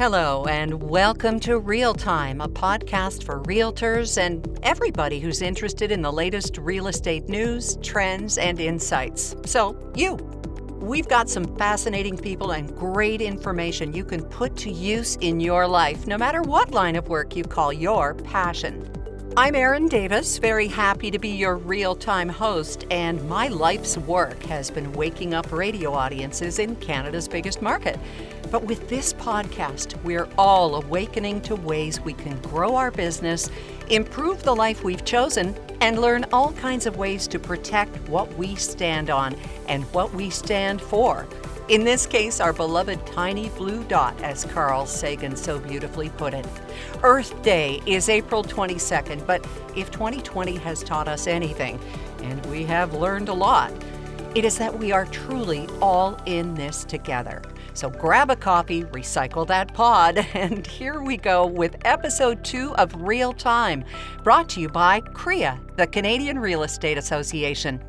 Hello, and welcome to Real Time, a podcast for realtors and everybody who's interested in the latest real estate news, trends, and insights. So, you. We've got some fascinating people and great information you can put to use in your life, no matter what line of work you call your passion. I'm Erin Davis, very happy to be your real time host, and my life's work has been waking up radio audiences in Canada's biggest market. But with this podcast, we're all awakening to ways we can grow our business, improve the life we've chosen, and learn all kinds of ways to protect what we stand on and what we stand for. In this case, our beloved tiny blue dot, as Carl Sagan so beautifully put it. Earth Day is April 22nd, but if 2020 has taught us anything, and we have learned a lot, it is that we are truly all in this together. So grab a coffee, recycle that pod, and here we go with episode two of Real Time, brought to you by CREA, the Canadian Real Estate Association.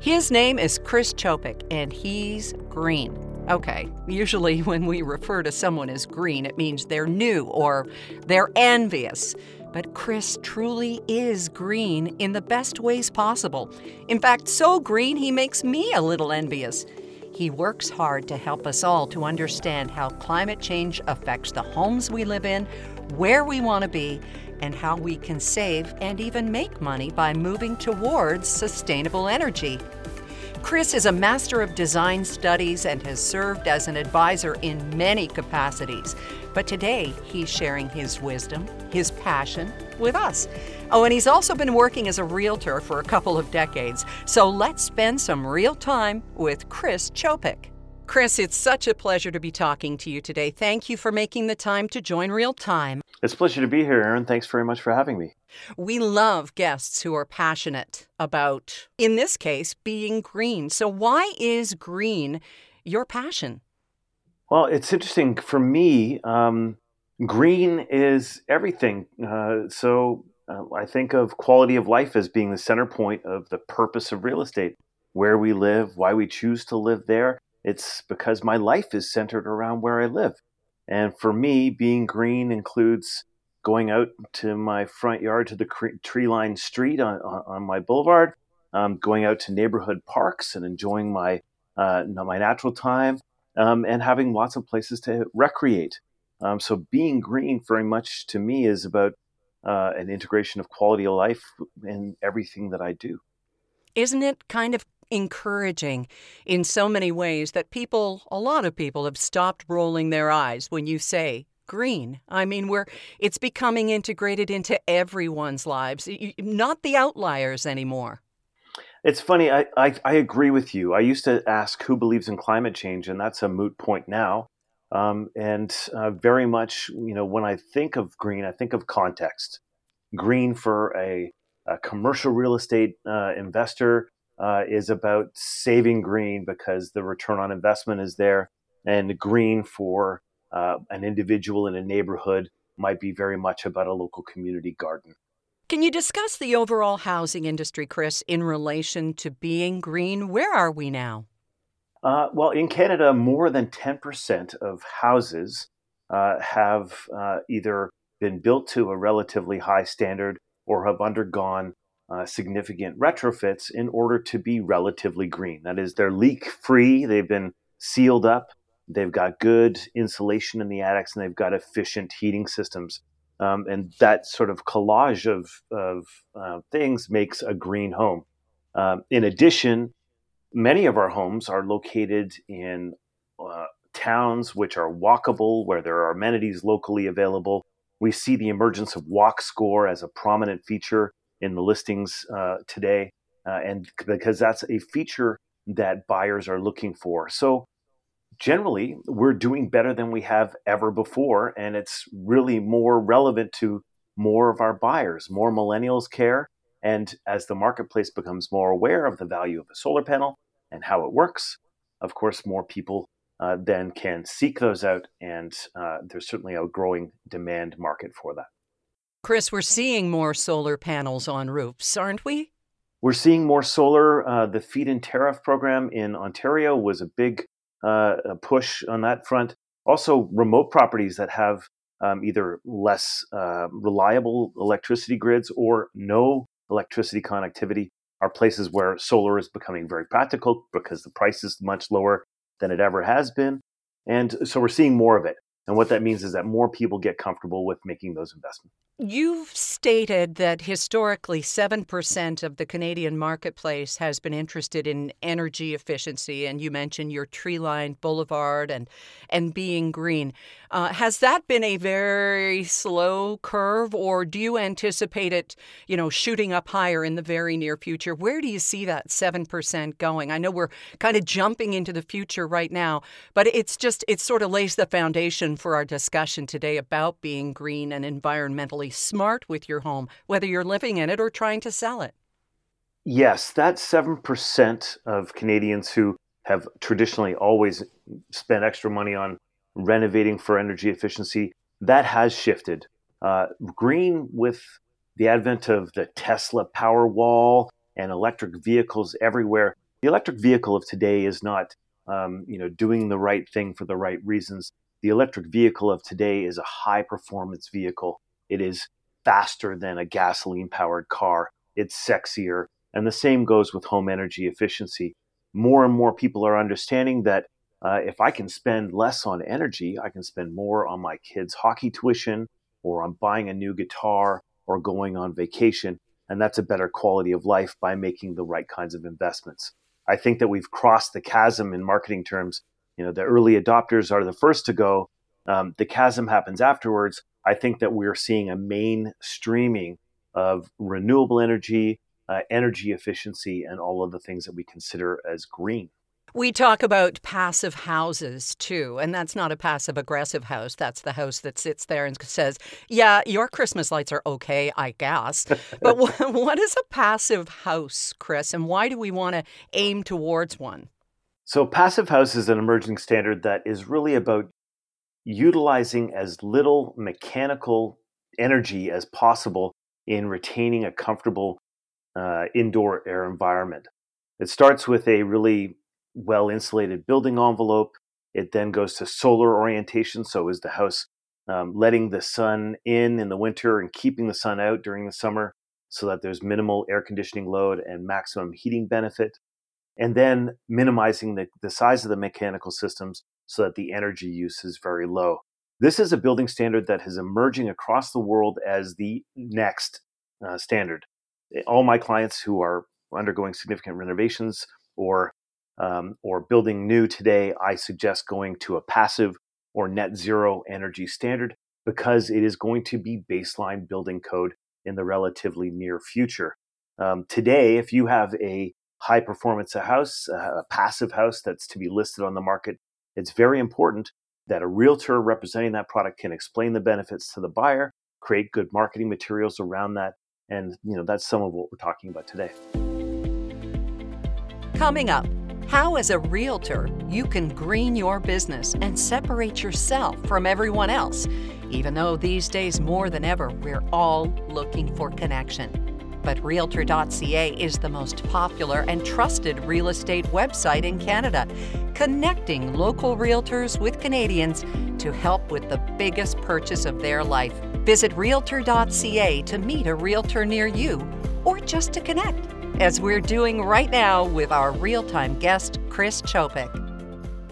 His name is Chris Chopik, and he's green. Okay, usually when we refer to someone as green, it means they're new or they're envious. But Chris truly is green in the best ways possible. In fact, so green he makes me a little envious. He works hard to help us all to understand how climate change affects the homes we live in, where we want to be, and how we can save and even make money by moving towards sustainable energy. Chris is a Master of Design Studies and has served as an advisor in many capacities. But today, he's sharing his wisdom, his passion with us. Oh, and he's also been working as a realtor for a couple of decades. So let's spend some real time with Chris Chopik. Chris, it's such a pleasure to be talking to you today. Thank you for making the time to join Real Time. It's a pleasure to be here, Erin. Thanks very much for having me. We love guests who are passionate about, in this case, being green. So, why is green your passion? Well, it's interesting. For me, um, green is everything. Uh, so, uh, I think of quality of life as being the center point of the purpose of real estate where we live, why we choose to live there it's because my life is centered around where I live. And for me, being green includes going out to my front yard to the tree lined street on, on, my boulevard, um, going out to neighborhood parks and enjoying my, uh, my natural time, um, and having lots of places to recreate. Um, so being green very much to me is about uh, an integration of quality of life in everything that I do. Isn't it kind of encouraging in so many ways that people, a lot of people, have stopped rolling their eyes when you say green. I mean, we're it's becoming integrated into everyone's lives, not the outliers anymore. It's funny. I, I, I agree with you. I used to ask who believes in climate change, and that's a moot point now. Um, and uh, very much, you know, when I think of green, I think of context. Green for a, a commercial real estate uh, investor uh, is about saving green because the return on investment is there, and green for uh, an individual in a neighborhood might be very much about a local community garden. Can you discuss the overall housing industry, Chris, in relation to being green? Where are we now? Uh, well, in Canada, more than 10% of houses uh, have uh, either been built to a relatively high standard or have undergone uh, significant retrofits in order to be relatively green. That is, they're leak free, they've been sealed up, they've got good insulation in the attics, and they've got efficient heating systems. Um, and that sort of collage of, of uh, things makes a green home. Um, in addition, many of our homes are located in uh, towns which are walkable, where there are amenities locally available. We see the emergence of Walk Score as a prominent feature in the listings uh, today, uh, and because that's a feature that buyers are looking for. So generally, we're doing better than we have ever before, and it's really more relevant to more of our buyers. More millennials care, and as the marketplace becomes more aware of the value of a solar panel and how it works, of course, more people uh, then can seek those out, and uh, there's certainly a growing demand market for that. Chris, we're seeing more solar panels on roofs, aren't we? We're seeing more solar. Uh, the feed in tariff program in Ontario was a big uh, push on that front. Also, remote properties that have um, either less uh, reliable electricity grids or no electricity connectivity are places where solar is becoming very practical because the price is much lower than it ever has been. And so we're seeing more of it. And what that means is that more people get comfortable with making those investments. You've stated that historically 7% of the Canadian marketplace has been interested in energy efficiency, and you mentioned your tree lined boulevard and, and being green. Uh, has that been a very slow curve, or do you anticipate it, you know, shooting up higher in the very near future? Where do you see that 7% going? I know we're kind of jumping into the future right now, but it's just, it sort of lays the foundation for our discussion today about being green and environmentally smart with your home, whether you're living in it or trying to sell it. Yes, that 7% of Canadians who have traditionally always spent extra money on renovating for energy efficiency, that has shifted. Uh, green, with the advent of the Tesla Powerwall and electric vehicles everywhere, the electric vehicle of today is not, um, you know, doing the right thing for the right reasons. The electric vehicle of today is a high performance vehicle. It is faster than a gasoline powered car. It's sexier. And the same goes with home energy efficiency. More and more people are understanding that uh, if I can spend less on energy, I can spend more on my kids' hockey tuition or on buying a new guitar or going on vacation. And that's a better quality of life by making the right kinds of investments. I think that we've crossed the chasm in marketing terms. You know, the early adopters are the first to go. Um, the chasm happens afterwards. I think that we're seeing a mainstreaming of renewable energy, uh, energy efficiency, and all of the things that we consider as green. We talk about passive houses too, and that's not a passive aggressive house. That's the house that sits there and says, Yeah, your Christmas lights are okay, I guess. But what is a passive house, Chris, and why do we want to aim towards one? So, passive house is an emerging standard that is really about utilizing as little mechanical energy as possible in retaining a comfortable uh, indoor air environment. It starts with a really well insulated building envelope. It then goes to solar orientation. So, is the house um, letting the sun in in the winter and keeping the sun out during the summer so that there's minimal air conditioning load and maximum heating benefit? And then minimizing the, the size of the mechanical systems so that the energy use is very low. This is a building standard that is emerging across the world as the next uh, standard. Eh, all my clients who are undergoing significant renovations or um, or building new today, I suggest going to a passive or net zero energy standard because it is going to be baseline building code in the relatively near future. Um, today, if you have a high performance house, a passive house that's to be listed on the market it's very important that a realtor representing that product can explain the benefits to the buyer, create good marketing materials around that, and you know that's some of what we're talking about today. Coming up, how as a realtor you can green your business and separate yourself from everyone else, even though these days more than ever we're all looking for connection but Realtor.ca is the most popular and trusted real estate website in Canada, connecting local realtors with Canadians to help with the biggest purchase of their life. Visit Realtor.ca to meet a realtor near you or just to connect, as we're doing right now with our real time guest, Chris Chopik.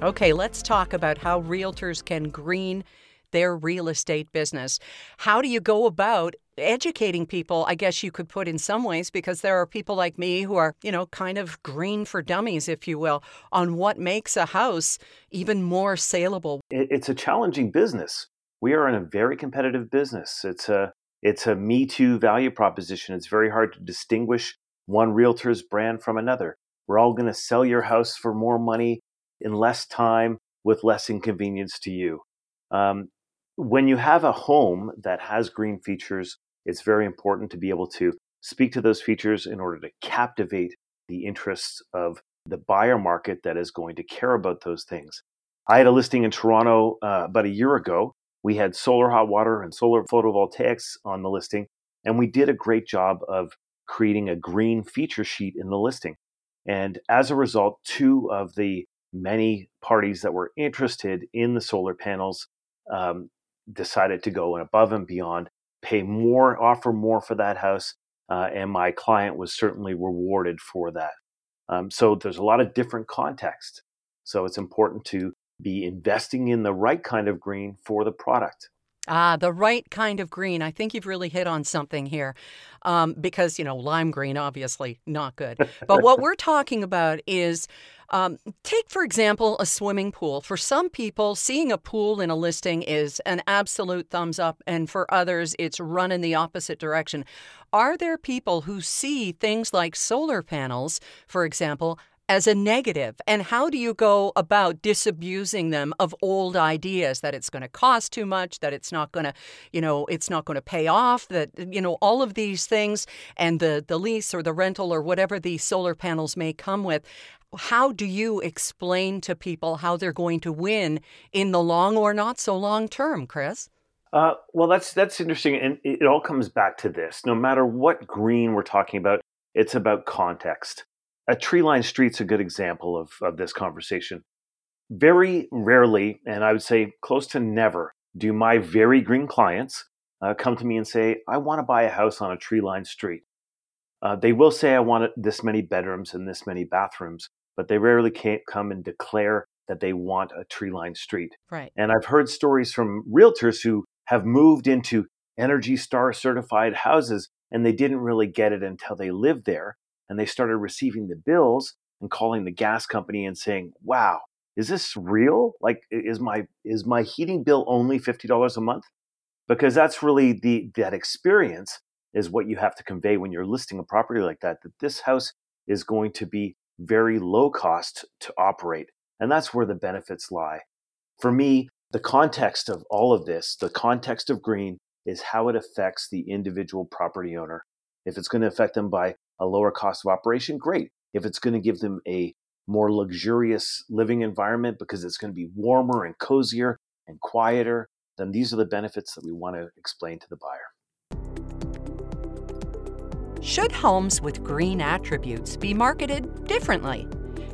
Okay, let's talk about how realtors can green their real estate business. How do you go about educating people, I guess you could put in some ways, because there are people like me who are, you know, kind of green for dummies, if you will, on what makes a house even more saleable. It's a challenging business. We are in a very competitive business. It's a it's a me too value proposition. It's very hard to distinguish one realtor's brand from another. We're all going to sell your house for more money in less time with less inconvenience to you. Um, when you have a home that has green features, it's very important to be able to speak to those features in order to captivate the interests of the buyer market that is going to care about those things. I had a listing in Toronto uh, about a year ago. We had solar hot water and solar photovoltaics on the listing, and we did a great job of creating a green feature sheet in the listing. And as a result, two of the many parties that were interested in the solar panels um, decided to go above and beyond, pay more, offer more for that house, uh, and my client was certainly rewarded for that. Um, so there's a lot of different context. So it's important to be investing in the right kind of green for the product. Ah, the right kind of green. I think you've really hit on something here. Um, because, you know, lime green, obviously not good. But what we're talking about is um, take, for example, a swimming pool. For some people, seeing a pool in a listing is an absolute thumbs up, and for others, it's run in the opposite direction. Are there people who see things like solar panels, for example, as a negative? And how do you go about disabusing them of old ideas that it's going to cost too much that it's not going to you know it's not going to pay off that you know all of these things and the the lease or the rental or whatever these solar panels may come with? How do you explain to people how they're going to win in the long or not so long term chris? Uh, well that's that's interesting and it all comes back to this. No matter what green we're talking about it's about context a tree lined street's a good example of, of this conversation. Very rarely, and I would say close to never, do my very green clients uh, come to me and say, I want to buy a house on a tree lined street. Uh, they will say, I want this many bedrooms and this many bathrooms, but they rarely can't come and declare that they want a tree lined street. Right. And I've heard stories from realtors who have moved into Energy Star certified houses and they didn't really get it until they lived there and they started receiving the bills and calling the gas company and saying, "Wow, is this real? Like is my is my heating bill only $50 a month?" Because that's really the that experience is what you have to convey when you're listing a property like that that this house is going to be very low cost to operate. And that's where the benefits lie. For me, the context of all of this, the context of green is how it affects the individual property owner. If it's going to affect them by a lower cost of operation, great. If it's going to give them a more luxurious living environment because it's going to be warmer and cozier and quieter, then these are the benefits that we want to explain to the buyer. Should homes with green attributes be marketed differently?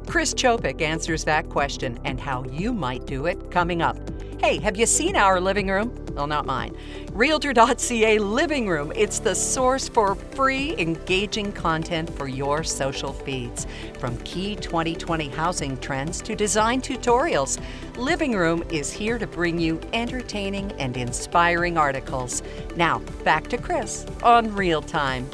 Chris Chopik answers that question and how you might do it coming up. Hey, have you seen our living room? Well, not mine. Realtor.ca Living Room. It's the source for free, engaging content for your social feeds. From key 2020 housing trends to design tutorials, Living Room is here to bring you entertaining and inspiring articles. Now, back to Chris on Real Time.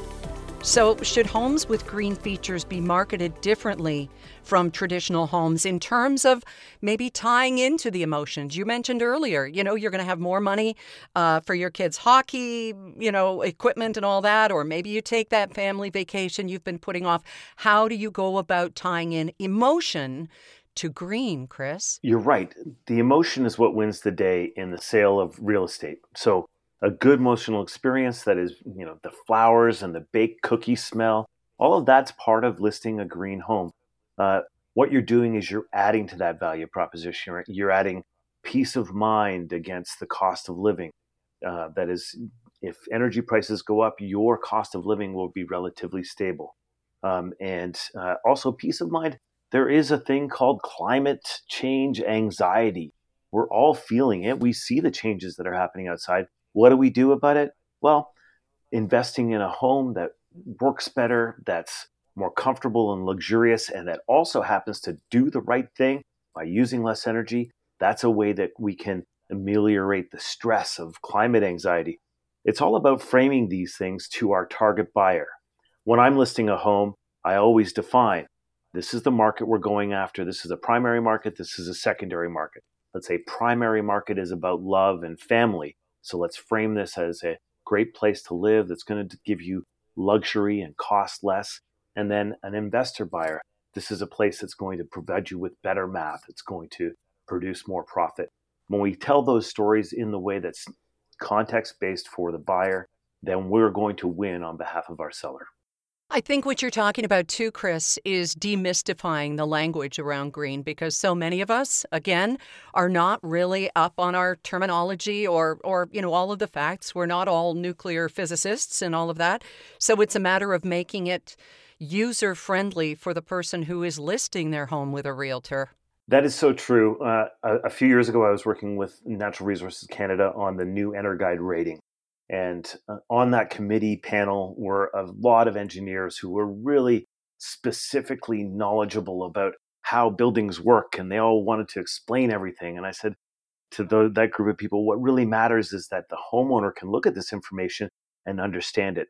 So, should homes with green features be marketed differently from traditional homes in terms of maybe tying into the emotions? You mentioned earlier, you know, you're going to have more money uh, for your kids' hockey, you know, equipment and all that, or maybe you take that family vacation you've been putting off. How do you go about tying in emotion to green, Chris? You're right. The emotion is what wins the day in the sale of real estate. So, a good emotional experience that is, you know, the flowers and the baked cookie smell. All of that's part of listing a green home. Uh, what you're doing is you're adding to that value proposition. You're adding peace of mind against the cost of living. Uh, that is, if energy prices go up, your cost of living will be relatively stable. Um, and uh, also, peace of mind. There is a thing called climate change anxiety. We're all feeling it. We see the changes that are happening outside. What do we do about it? Well, investing in a home that works better, that's more comfortable and luxurious, and that also happens to do the right thing by using less energy, that's a way that we can ameliorate the stress of climate anxiety. It's all about framing these things to our target buyer. When I'm listing a home, I always define this is the market we're going after. This is a primary market. This is a secondary market. Let's say primary market is about love and family. So let's frame this as a great place to live that's going to give you luxury and cost less. And then an investor buyer. This is a place that's going to provide you with better math. It's going to produce more profit. When we tell those stories in the way that's context based for the buyer, then we're going to win on behalf of our seller. I think what you're talking about too, Chris, is demystifying the language around green because so many of us, again, are not really up on our terminology or, or you know, all of the facts. We're not all nuclear physicists and all of that. So it's a matter of making it user friendly for the person who is listing their home with a realtor. That is so true. Uh, a, a, few years ago, I was working with Natural Resources Canada on the new EnerGuide rating. And uh, on that committee panel were a lot of engineers who were really specifically knowledgeable about how buildings work. And they all wanted to explain everything. And I said to the, that group of people, what really matters is that the homeowner can look at this information and understand it.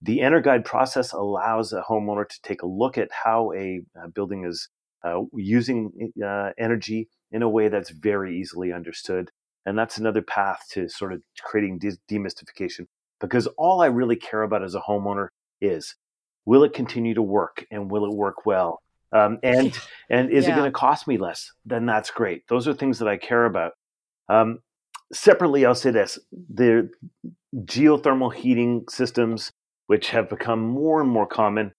The EnerGuide process allows a homeowner to take a look at how a, a building is uh, using uh, energy in a way that's very easily understood. And that's another path to sort of creating de- demystification because all I really care about as a homeowner is will it continue to work and will it work well? Um, and and is yeah. it going to cost me less? Then that's great. Those are things that I care about. Um, separately, I'll say this: the geothermal heating systems, which have become more and more common,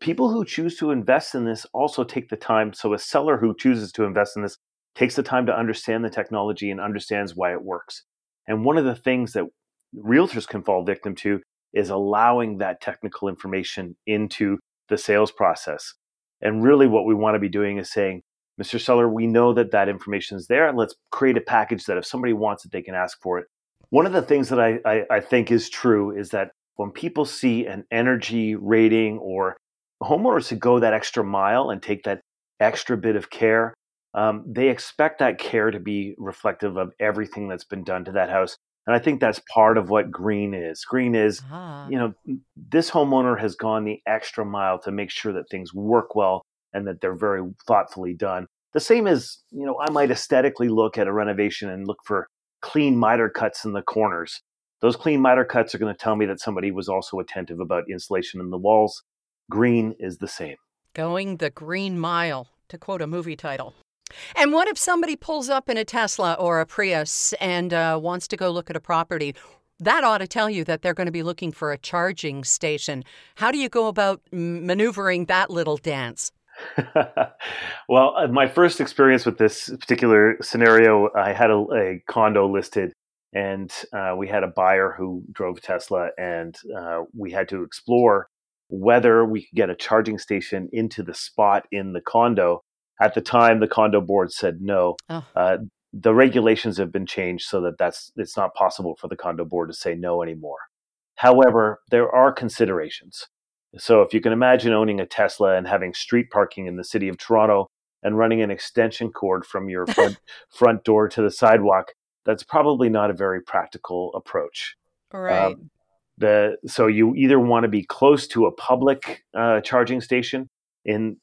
people who choose to invest in this also take the time. So, a seller who chooses to invest in this takes the time to understand the technology and understands why it works. And one of the things that realtors can fall victim to is allowing that technical information into the sales process. And really, what we want to be doing is saying, Mr. Seller, we know that that information is there, and let's create a package that if somebody wants it, they can ask for it. One of the things that I, I, I think is true is that when people see an energy rating or homeowners to go that extra mile and take that extra bit of care, um, they expect that care to be reflective of everything that's been done to that house. And I think that's part of what green is. Green is, uh-huh. you know, this homeowner has gone the extra mile to make sure that things work well and that they're very thoughtfully done. The same as, you know, I might aesthetically look at a renovation and look for clean miter cuts in the corners. Those clean miter cuts are going to tell me that somebody was also attentive about insulation in the walls Green is the same. Going the green mile, to quote a movie title. And what if somebody pulls up in a Tesla or a Prius and uh, wants to go look at a property? That ought to tell you that they're going to be looking for a charging station. How do you go about maneuvering that little dance? well, uh, my first experience with this particular scenario, I had a, a condo listed, and uh, we had a buyer who drove Tesla, and uh, we had to explore whether we could get a charging station into the spot in the condo. At the time, the condo board said no. Oh. Uh, the regulations have been changed so that that's it's not possible for the condo board to say no anymore. However, there are considerations. So if you can imagine owning a Tesla and having street parking in the city of Toronto and running an extension cord from your front, front door to the sidewalk, that's probably not a very practical approach. Right. Um, the so you either want to be close to a public uh, charging station in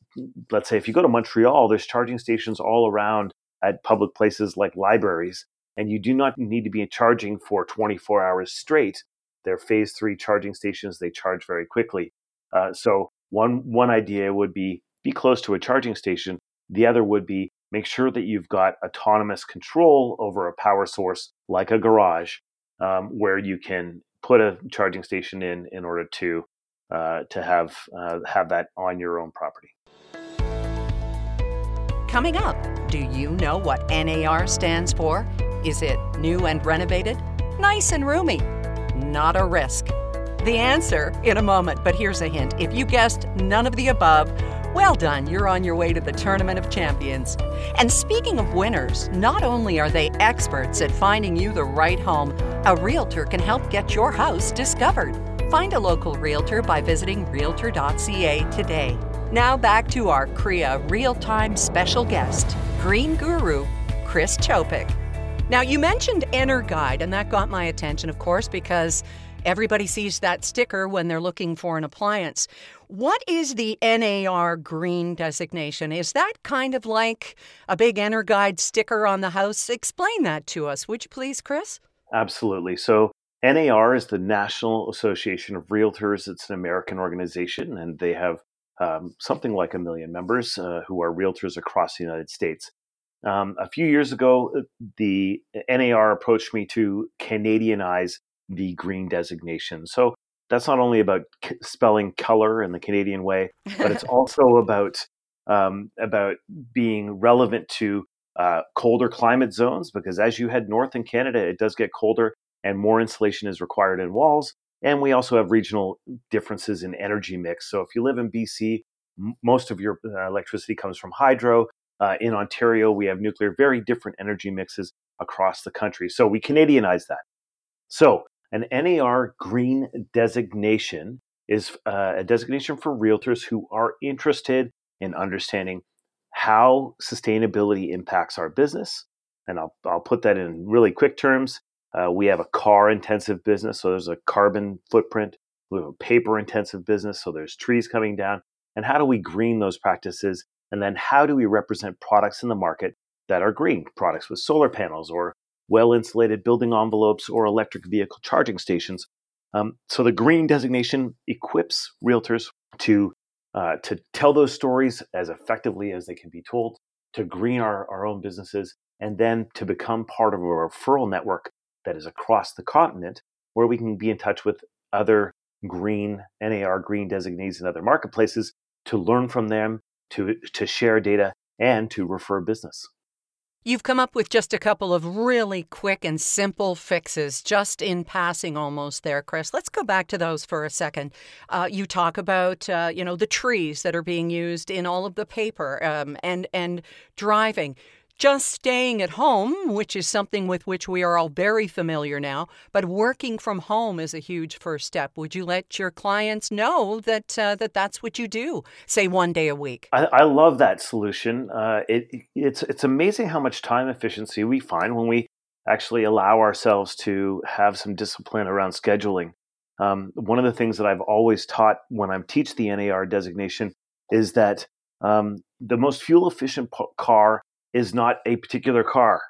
let's say if you go to montreal there's charging stations all around at public places like libraries and you do not need to be charging for 24 hours straight. They're phase three charging stations. They charge very quickly. Uh, so one one idea would be be close to a charging station. The other would be make sure that you've got autonomous control over a power source like a garage um, where you can put a charging station in in order to uh, to have uh, have that on your own property. Coming up, do you know what NAR stands for? Is it new and renovated? Nice and roomy? Not a risk. The answer in a moment, but here's a hint. If you guessed none of the above, well done, you're on your way to the Tournament of Champions. And speaking of winners, not only are they experts at finding you the right home, a realtor can help get your house discovered. Find a local realtor by visiting realtor.ca today. Now back to our CREA real time special guest, Green Guru, Chris Chopik. Now, you mentioned EnerGuide, and that got my attention, of course, because Everybody sees that sticker when they're looking for an appliance. What is the NAR green designation? Is that kind of like a big EnerGuide sticker on the house? Explain that to us, would you please, Chris? Absolutely. So, NAR is the National Association of Realtors. It's an American organization, and they have um, something like a million members uh, who are realtors across the United States. Um, a few years ago, uh, the NAR approached me to Canadianize the green designation. So that's not only about c- spelling color in the Canadian way, but it's also about um, about being relevant to uh, colder climate zones. Because as you head north in Canada, it does get colder, and more insulation is required in walls. And we also have regional differences in energy mix. So if you live in BC, m- most of your uh, electricity comes from hydro. Uh, in Ontario, we have nuclear, very different energy mixes across the country. So we Canadianize that. So an NAR green designation is uh, a designation for realtors who are interested in understanding how sustainability impacts our business. And I'll, I'll put that in really quick terms. Uh, we have a car intensive business, so there's a carbon footprint. We have a paper intensive business, so there's trees coming down. And how do we green those practices? And then how do we represent products in the market that are green products with solar panels or well insulated building envelopes or electric vehicle charging stations? Um, so the green designation equips realtors to uh, to tell those stories as effectively as they can be told, to green our, our own businesses, and then to become part of a referral network that is across the continent where we can be in touch with other green NAR green designees in other marketplaces to learn from them, to, to share data, and to refer business. You've come up with just a couple of really quick and simple fixes, just in passing almost there, Chris. Let's go back to those for a second. Uh, you talk about, uh, you know, the trees that are being used in all of the paper um, and and driving just staying at home, which is something with which we are all very familiar now, but working from home is a huge first step. Would you let your clients know that uh, that that's what you do, say one day a week? I, I love that solution. Uh, it, it's it's amazing how much time efficiency we find when we actually allow ourselves to have some discipline around scheduling. Um, one of the things that I've always taught when I teach the NAR designation is that um, the most fuel efficient car is not a particular car.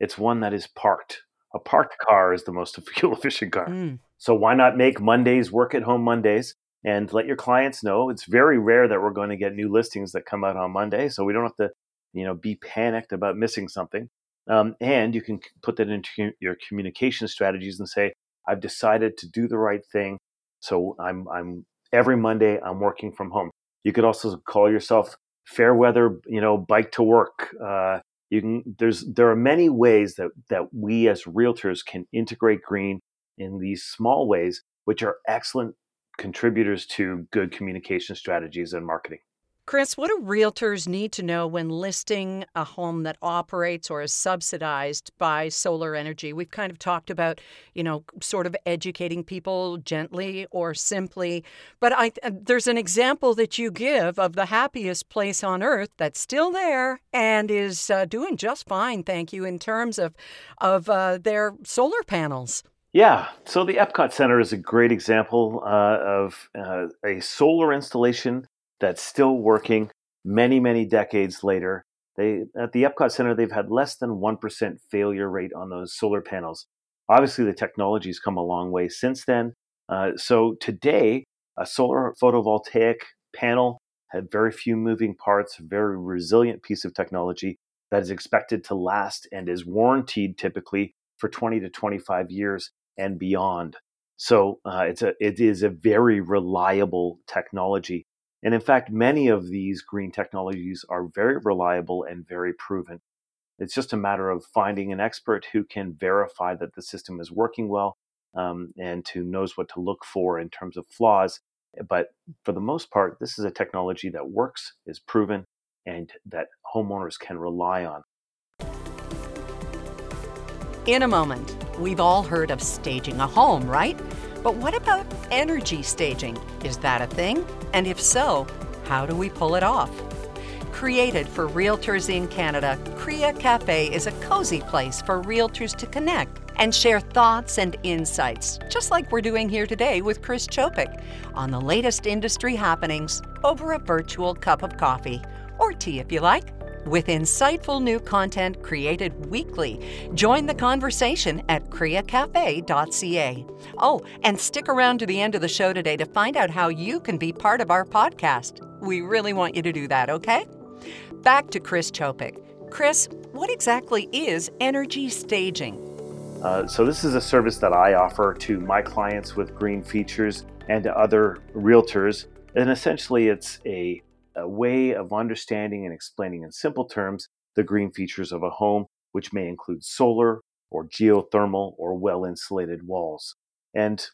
It's one that is parked. A parked car is the most fuel efficient car. Mm. So why not make Mondays work at home Mondays and let your clients know it's very rare that we're going to get new listings that come out on Monday, so we don't have to, you know, be panicked about missing something. Um, and you can put that into your communication strategies and say, I've decided to do the right thing. So I'm I'm every Monday I'm working from home. You could also call yourself fair weather, you know, bike to work. Uh, you can there's there are many ways that that we as realtors can integrate green in these small ways, which are excellent contributors to good communication strategies and marketing. Chris, what do realtors need to know when listing a home that operates or is subsidized by solar energy? We've kind of talked about, you know, sort of educating people gently or simply, but I there's an example that you give of the happiest place on earth that's still there and is uh, doing just fine, thank you, in terms of of uh, their solar panels. Yeah, so the Epcot Center is a great example uh, of uh, a solar installation that's still working many, many decades later. They at the Epcot Center, they've had less than one percent failure rate on those solar panels. Obviously, the technology's come a long way since then. Uh, so today, a solar photovoltaic panel had very few moving parts, very resilient piece of technology that is expected to last and is warranted typically for 20 to 25 years and beyond. So uh, it's a it is a very reliable technology. And in fact, many of these green technologies are very reliable and very proven. It's just a matter of finding an expert who can verify that the system is working well um, and who knows what to look for in terms of flaws. But for the most part, this is a technology that works, is proven, and that homeowners can rely on. In a moment, we've all heard of staging a home, right? But what about energy staging? Is that a thing? And if so, how do we pull it off? Created for realtors in Canada, CREA Cafe is a cozy place for realtors to connect and share thoughts and insights, just like we're doing here today with Chris Chopik, on the latest industry happenings over a virtual cup of coffee or tea if you like with insightful new content created weekly. Join the conversation at creacafe.ca. Oh, and stick around to the end of the show today to find out how you can be part of our podcast. We really want you to do that, okay? Back to Chris Chopik. Chris, what exactly is energy staging? Uh, so, this is a service that I offer to my clients with green features and to other realtors. And essentially, it's a a way of understanding and explaining in simple terms the green features of a home, which may include solar or geothermal or well insulated walls. And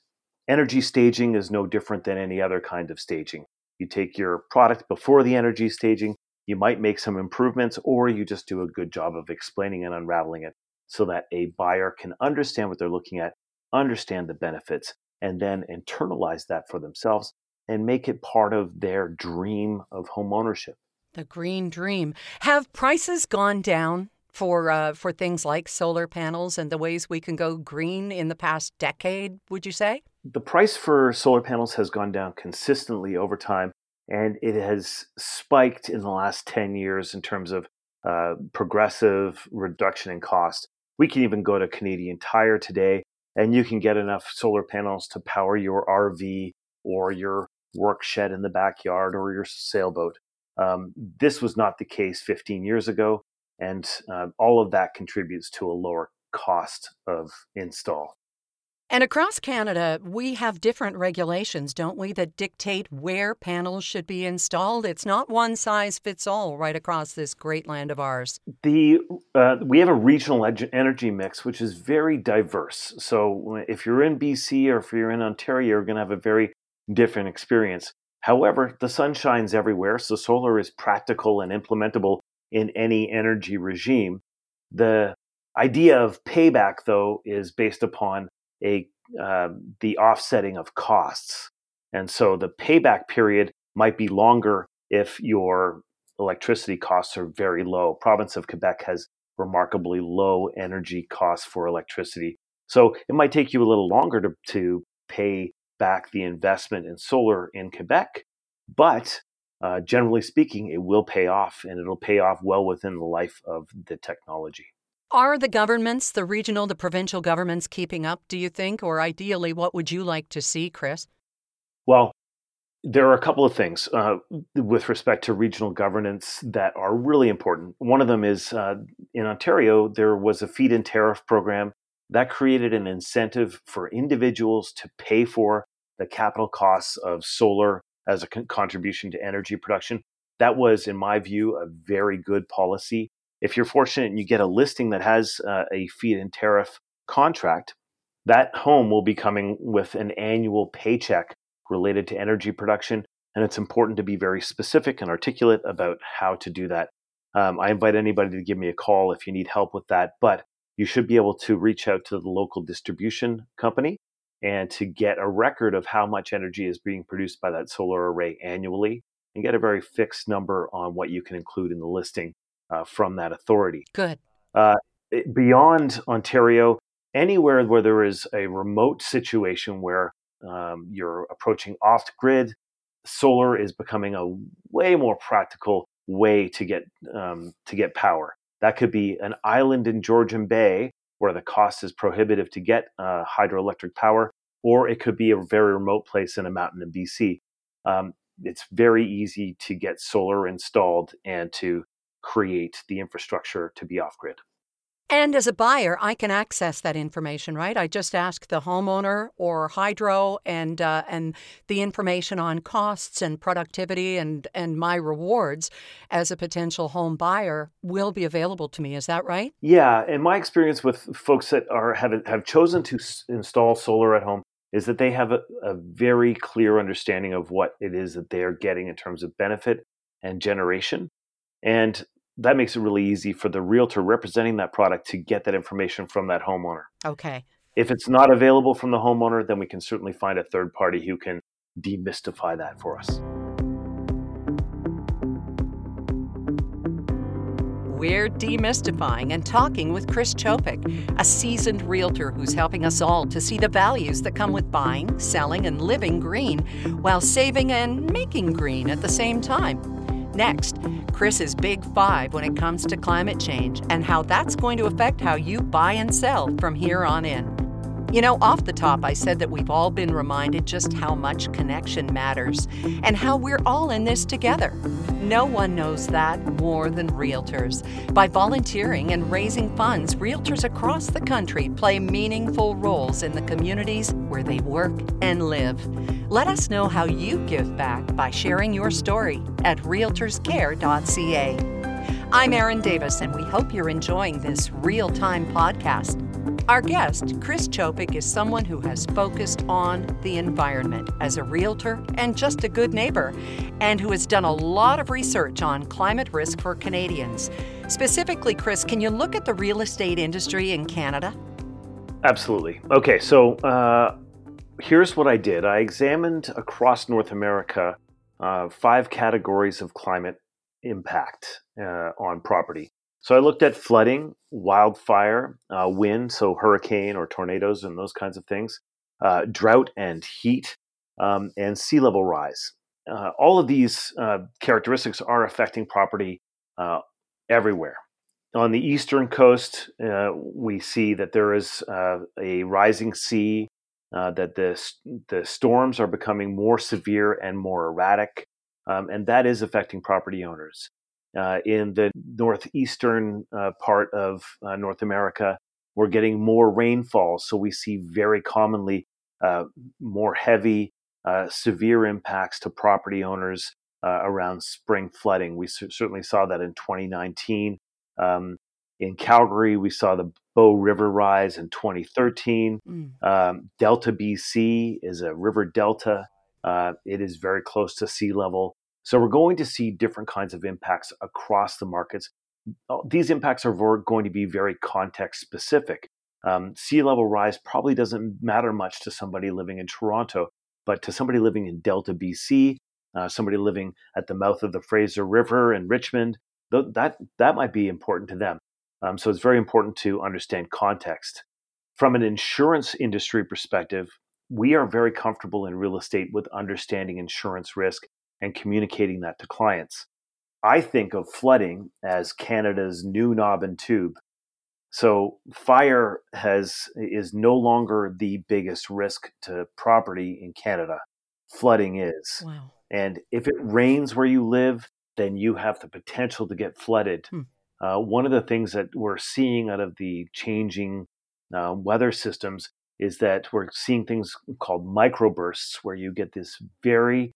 energy staging is no different than any other kind of staging. You take your product before the energy staging, you might make some improvements, or you just do a good job of explaining and unraveling it so that a buyer can understand what they're looking at, understand the benefits, and then internalize that for themselves and make it part of their dream of home ownership. The green dream. Have prices gone down for uh, for things like solar panels and the ways we can go green in the past decade? Would you say the price for solar panels has gone down consistently over time, and it has spiked in the last ten years in terms of uh, progressive reduction in cost. We can even go to Canadian Tire today, and you can get enough solar panels to power your RV or your work shed in the backyard or your sailboat. Um, this was not the case 15 years ago, and uh, all of that contributes to a lower cost of install. And across Canada, we have different regulations, don't we, that dictate where panels should be installed? It's not one size fits all right across this great land of ours. The uh, we have a regional energy mix, which is very diverse. So if you're in BC or if you're in Ontario, you're going to have a very different experience. However, the sun shines everywhere, so solar is practical and implementable in any energy regime. The idea of payback, though, is based upon a uh, the offsetting of costs, and so the payback period might be longer if your electricity costs are very low. Province of Quebec has remarkably low energy costs for electricity, so it might take you a little longer to, to pay back the investment in solar in Quebec, but uh, generally speaking, it will pay off and it'll pay off well within the life of the technology. Are the governments, the regional, the provincial governments, keeping up, do you think? Or ideally, what would you like to see, Chris? Well, there are a couple of things uh, with respect to regional governance that are really important. One of them is uh, in Ontario, there was a feed in tariff program that created an incentive for individuals to pay for the capital costs of solar as a con- contribution to energy production. That was, in my view, a very good policy. If you're fortunate and you get a listing that has uh, a feed in tariff contract, that home will be coming with an annual paycheck related to energy production. And it's important to be very specific and articulate about how to do that. Um, I invite anybody to give me a call if you need help with that. But you should be able to reach out to the local distribution company and to get a record of how much energy is being produced by that solar array annually and get a very fixed number on what you can include in the listing uh, from that authority. Good. Uh, beyond Ontario, anywhere where there is a remote situation where um, you're approaching off grid, solar is becoming a way more practical way to get um, to get power. That could be an island in Georgian Bay where the cost is prohibitive to get uh, hydroelectric power, or it could be a very remote place in a mountain in BC. Um, it's very easy to get solar installed and to create the infrastructure to be off grid. And as a buyer, I can access that information, right? I just ask the homeowner or hydro and uh, and the information on costs and productivity and and my rewards as a potential home buyer will be available to me. Is that right? Yeah, and my experience with folks that are have have chosen to s- install solar at home is that they have a, a very clear understanding of what it is that they are getting in terms of benefit and generation. And that makes it really easy for the realtor representing that product to get that information from that homeowner. Okay. If it's not available from the homeowner, then we can certainly find a third party who can demystify that for us. We're demystifying and talking with Chris Chopik, a seasoned realtor who's helping us all to see the values that come with buying, selling, and living green while saving and making green at the same time. Next, Chris's Big Five when it comes to climate change and how that's going to affect how you buy and sell from here on in. You know, off the top, I said that we've all been reminded just how much connection matters and how we're all in this together. No one knows that more than realtors. By volunteering and raising funds, realtors across the country play meaningful roles in the communities where they work and live. Let us know how you give back by sharing your story at realtorscare.ca. I'm Erin Davis, and we hope you're enjoying this real time podcast. Our guest, Chris Chopik, is someone who has focused on the environment as a realtor and just a good neighbor, and who has done a lot of research on climate risk for Canadians. Specifically, Chris, can you look at the real estate industry in Canada? Absolutely. Okay, so uh, here's what I did I examined across North America uh, five categories of climate impact uh, on property. So I looked at flooding, wildfire, uh, wind, so hurricane or tornadoes and those kinds of things, uh, drought and heat, um, and sea level rise. Uh, all of these uh, characteristics are affecting property uh, everywhere. On the eastern coast, uh, we see that there is a rising sea, that the, the storms are becoming more severe and more erratic, um, and that is affecting property owners uh, in the northeastern uh, part of uh, North America, we're getting more rainfall. So we see very commonly uh, more heavy, uh, severe impacts to property owners uh, around spring flooding. We c- certainly saw that in 2019. Um, in Calgary, we saw the Bow River rise in 2013. Mm. Um, delta BC is a river delta. it is very close to sea level. So we're going to see different kinds of impacts across the markets. These impacts are going to be very context specific. Um, sea level rise probably doesn't matter much to somebody living in Toronto, but to somebody living in Delta, BC, uh, somebody living at the mouth of the Fraser River in Richmond, th- that that might be important to them. Um, so it's very important to understand context. From an insurance industry perspective, we are very comfortable in real estate with understanding insurance risk and communicating that to clients. I think of flooding as Canada's new knob and tube. So fire has is no longer the biggest risk to property in Canada. Flooding is. Wow. And if it rains where you live, then you have the potential to get flooded. Hmm. Uh, one of the things that we're seeing out of the changing uh, weather systems is that we're seeing things called microbursts, where you get this very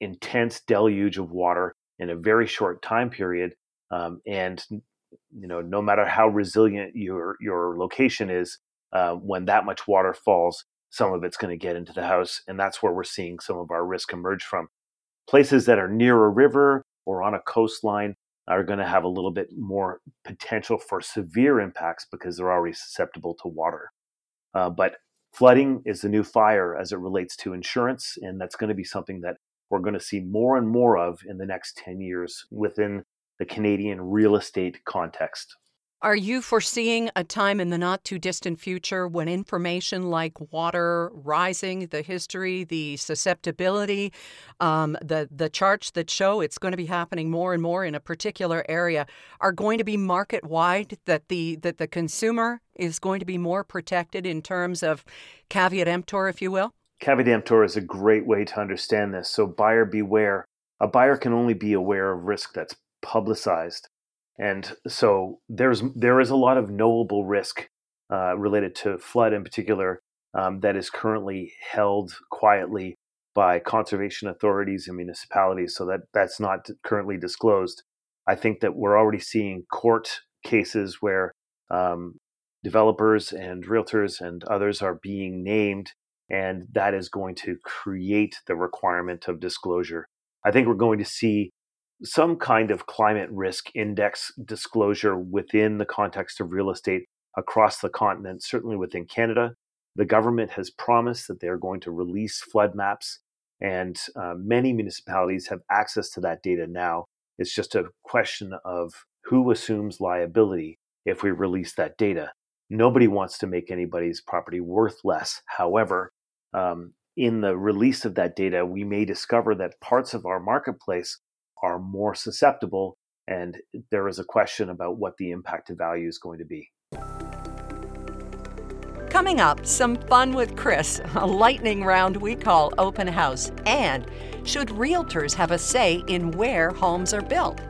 intense deluge of water in a very short time period. Um, and you know, no matter how resilient your your location is, uh, when that much water falls, some of it's going to get into the house, and that's where we're seeing some of our risk emerge from. Places that are near a river or on a coastline are going to have a little bit more potential for severe impacts because they're already susceptible to water. Uh, but flooding is the new fire as it relates to insurance, and that's going to be something that we're going to see more and more of in the next 10 years within the Canadian real estate context. Are you foreseeing a time in the not too distant future when information like water rising, the history, the susceptibility, um, the the charts that show it's going to be happening more and more in a particular area are going to be market wide? That the that the consumer is going to be more protected in terms of caveat emptor, if you will. Emptor is a great way to understand this. So, buyer beware. A buyer can only be aware of risk that's publicized, and so there's there is a lot of knowable risk uh, related to flood in particular um, that is currently held quietly by conservation authorities and municipalities. So that that's not currently disclosed. I think that we're already seeing court cases where um, developers and realtors and others are being named and that is going to create the requirement of disclosure. I think we're going to see some kind of climate risk index disclosure within the context of real estate across the continent, certainly within Canada. The government has promised that they're going to release flood maps, and uh, many municipalities have access to that data now. It's just a question of who assumes liability if we release that data. Nobody wants to make anybody's property worth less. However, um, in the release of that data, we may discover that parts of our marketplace are more susceptible, and there is a question about what the impact to value is going to be. Coming up, some fun with Chris, a lightning round we call open house, and should realtors have a say in where homes are built?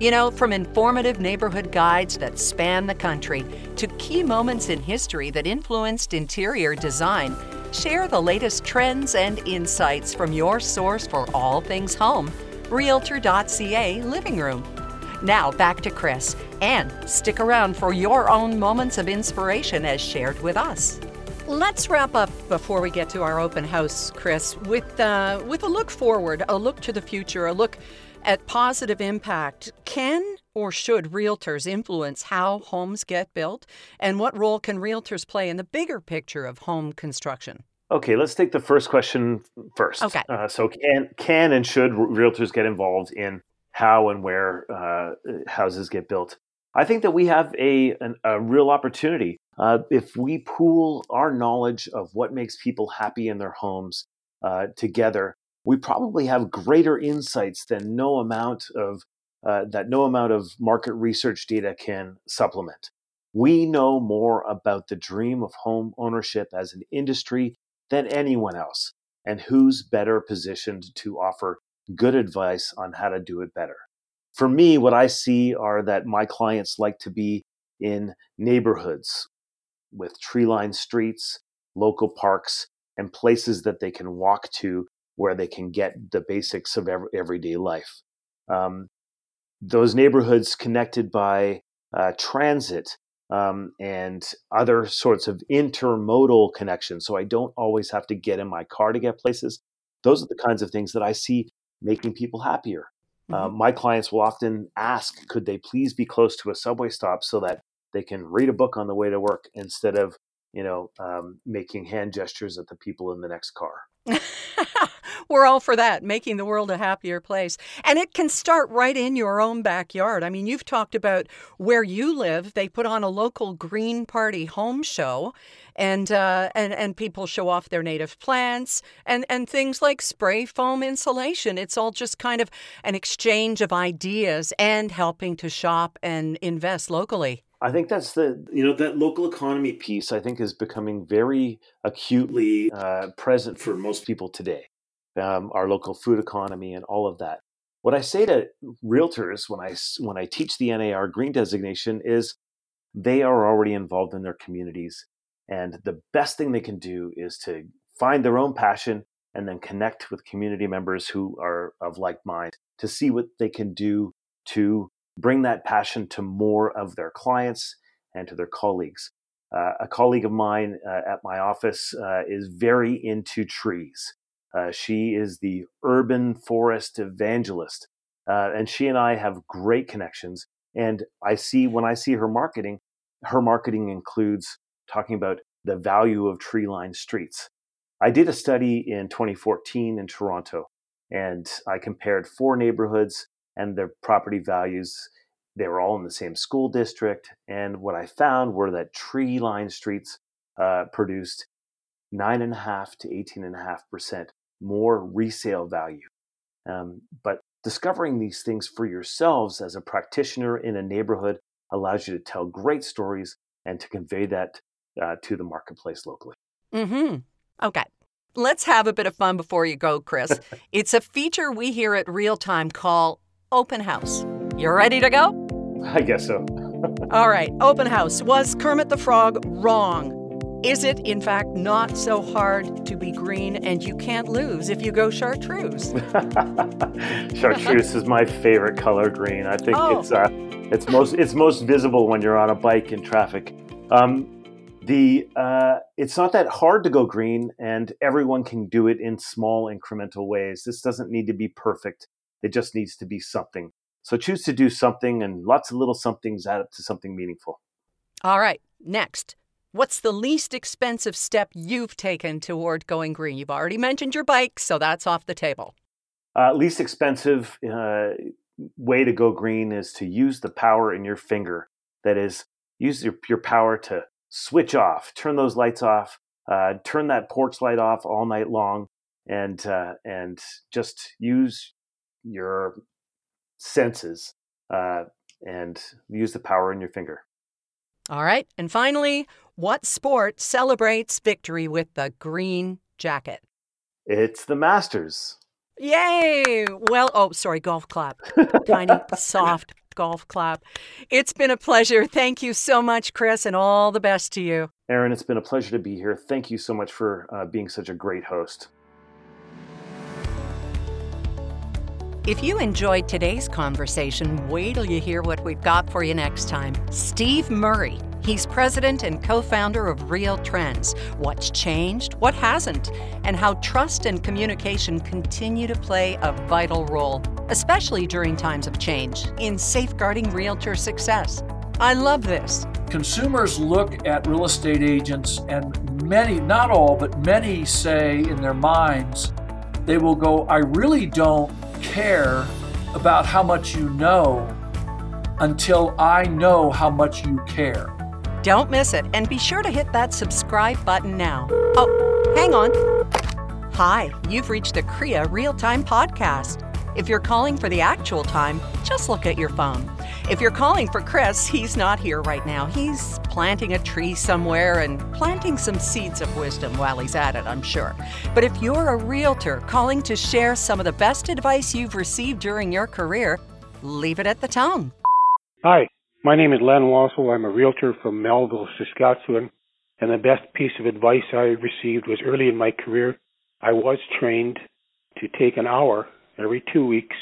You know, from informative neighborhood guides that span the country to key moments in history that influenced interior design. Share the latest trends and insights from your source for all things home, Realtor.ca Living Room. Now back to Chris, and stick around for your own moments of inspiration as shared with us. Let's wrap up before we get to our open house, Chris, with uh, with a look forward, a look to the future, a look at positive impact. Can or should realtors influence how homes get built, and what role can realtors play in the bigger picture of home construction? Okay, let's take the first question first. Okay. Uh, so, can can and should realtors get involved in how and where uh, houses get built. I think that we have a, an, a real opportunity uh, if we pool our knowledge of what makes people happy in their homes uh, together. We probably have greater insights than no amount of uh, that no amount of market research data can supplement. We know more about the dream of home ownership as an industry than anyone else, and who's better positioned to offer good advice on how to do it better. For me, what I see are that my clients like to be in neighborhoods with tree lined streets, local parks, and places that they can walk to where they can get the basics of everyday life. Um, those neighborhoods connected by uh, transit um, and other sorts of intermodal connections. So I don't always have to get in my car to get places. Those are the kinds of things that I see making people happier. Uh, mm-hmm. Uh, my clients will often ask, could they please be close to a subway stop so that they can read a book on the way to work instead of, you know, um, making hand gestures at the people in the next car. We're all for that, making the world a happier place. And it can start right in your own backyard. I mean, you've talked about where you live. They put on a local Green Party home show, and uh, and and people show off their native plants and and things like spray foam insulation. It's all just kind of an exchange of ideas and helping to shop and invest locally. I think that's the you know that local economy piece. I think is becoming very acutely uh, present for most people today. Um, our local food economy and all of that. What I say to realtors when I when I teach the NAR green designation is they are already involved in their communities, and the best thing they can do is to find their own passion and then connect with community members who are of like mind to see what they can do to bring that passion to more of their clients and to their colleagues. Uh, a colleague of mine uh, at my office uh, is very into trees. Uh, she is the urban forest evangelist, uh, and she and I have great connections. And I see when I see her marketing, her marketing includes talking about the value of tree lined streets. I did a study in 2014 in Toronto, and I compared four neighborhoods and their property values. They were all in the same school district. And what I found were that tree lined streets uh, produced 9.5 to 18.5% more resale value. Um, but discovering these things for yourselves as a practitioner in a neighborhood allows you to tell great stories and to convey that uh, to the marketplace locally. Mm-hmm. Okay. Let's have a bit of fun before you go, Chris. it's a feature we here at Real Time call Open House. You're ready to go? I guess so. All right, Open House. Was Kermit the Frog wrong? Is it, in fact, not so hard to be green and you can't lose if you go chartreuse? chartreuse is my favorite color green. I think oh. it's uh, it's most it's most visible when you're on a bike in traffic. Um, the uh, it's not that hard to go green, and everyone can do it in small incremental ways. This doesn't need to be perfect. It just needs to be something. So choose to do something, and lots of little somethings add up to something meaningful. All right, next. What's the least expensive step you've taken toward going green? You've already mentioned your bike, so that's off the table. Uh, least expensive uh, way to go green is to use the power in your finger. That is, use your, your power to switch off, turn those lights off, uh, turn that porch light off all night long, and uh, and just use your senses uh, and use the power in your finger. All right, and finally, what sport celebrates victory with the green jacket? It's the Masters. Yay! Well, oh, sorry, golf clap. Tiny, soft golf clap. It's been a pleasure. Thank you so much, Chris, and all the best to you. Erin, it's been a pleasure to be here. Thank you so much for uh, being such a great host. If you enjoyed today's conversation, wait till you hear what we've got for you next time. Steve Murray. He's president and co founder of Real Trends What's Changed, What Hasn't, and how trust and communication continue to play a vital role, especially during times of change, in safeguarding realtor success. I love this. Consumers look at real estate agents, and many, not all, but many say in their minds, they will go, I really don't care about how much you know until I know how much you care. Don't miss it, and be sure to hit that subscribe button now. Oh, hang on. Hi, you've reached the CREA Real Time Podcast. If you're calling for the actual time, just look at your phone. If you're calling for Chris, he's not here right now. He's planting a tree somewhere and planting some seeds of wisdom while he's at it, I'm sure. But if you're a realtor calling to share some of the best advice you've received during your career, leave it at the tone. Hi, my name is Len Wassel. I'm a realtor from Melville, Saskatchewan. And the best piece of advice I received was early in my career, I was trained to take an hour every two weeks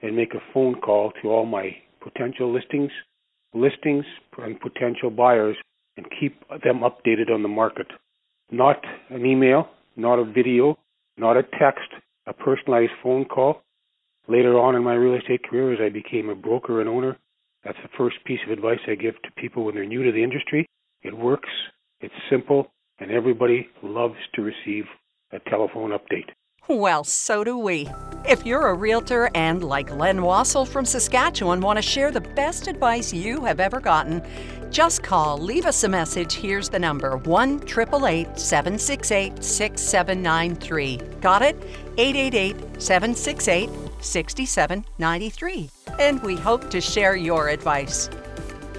and make a phone call to all my potential listings, listings, and potential buyers and keep them updated on the market. Not an email, not a video, not a text, a personalized phone call. Later on in my real estate career, as I became a broker and owner, that's the first piece of advice I give to people when they're new to the industry. It works, it's simple, and everybody loves to receive a telephone update. Well, so do we. If you're a realtor and, like Len Wassel from Saskatchewan, want to share the best advice you have ever gotten, just call, leave us a message. Here's the number 1 888 768 6793. Got it? 888 768 6793. And we hope to share your advice.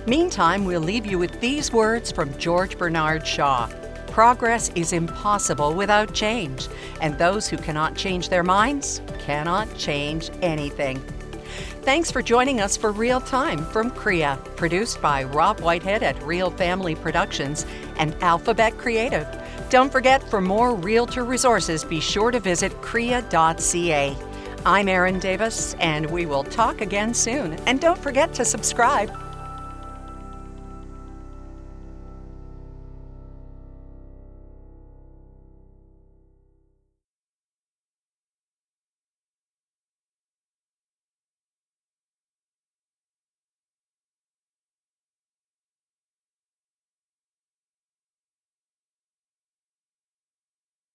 Meantime, we'll leave you with these words from George Bernard Shaw. Progress is impossible without change, and those who cannot change their minds cannot change anything. Thanks for joining us for Real Time from CREA, produced by Rob Whitehead at Real Family Productions and Alphabet Creative. Don't forget, for more realtor resources, be sure to visit crea.ca. I'm Erin Davis, and we will talk again soon. And don't forget to subscribe.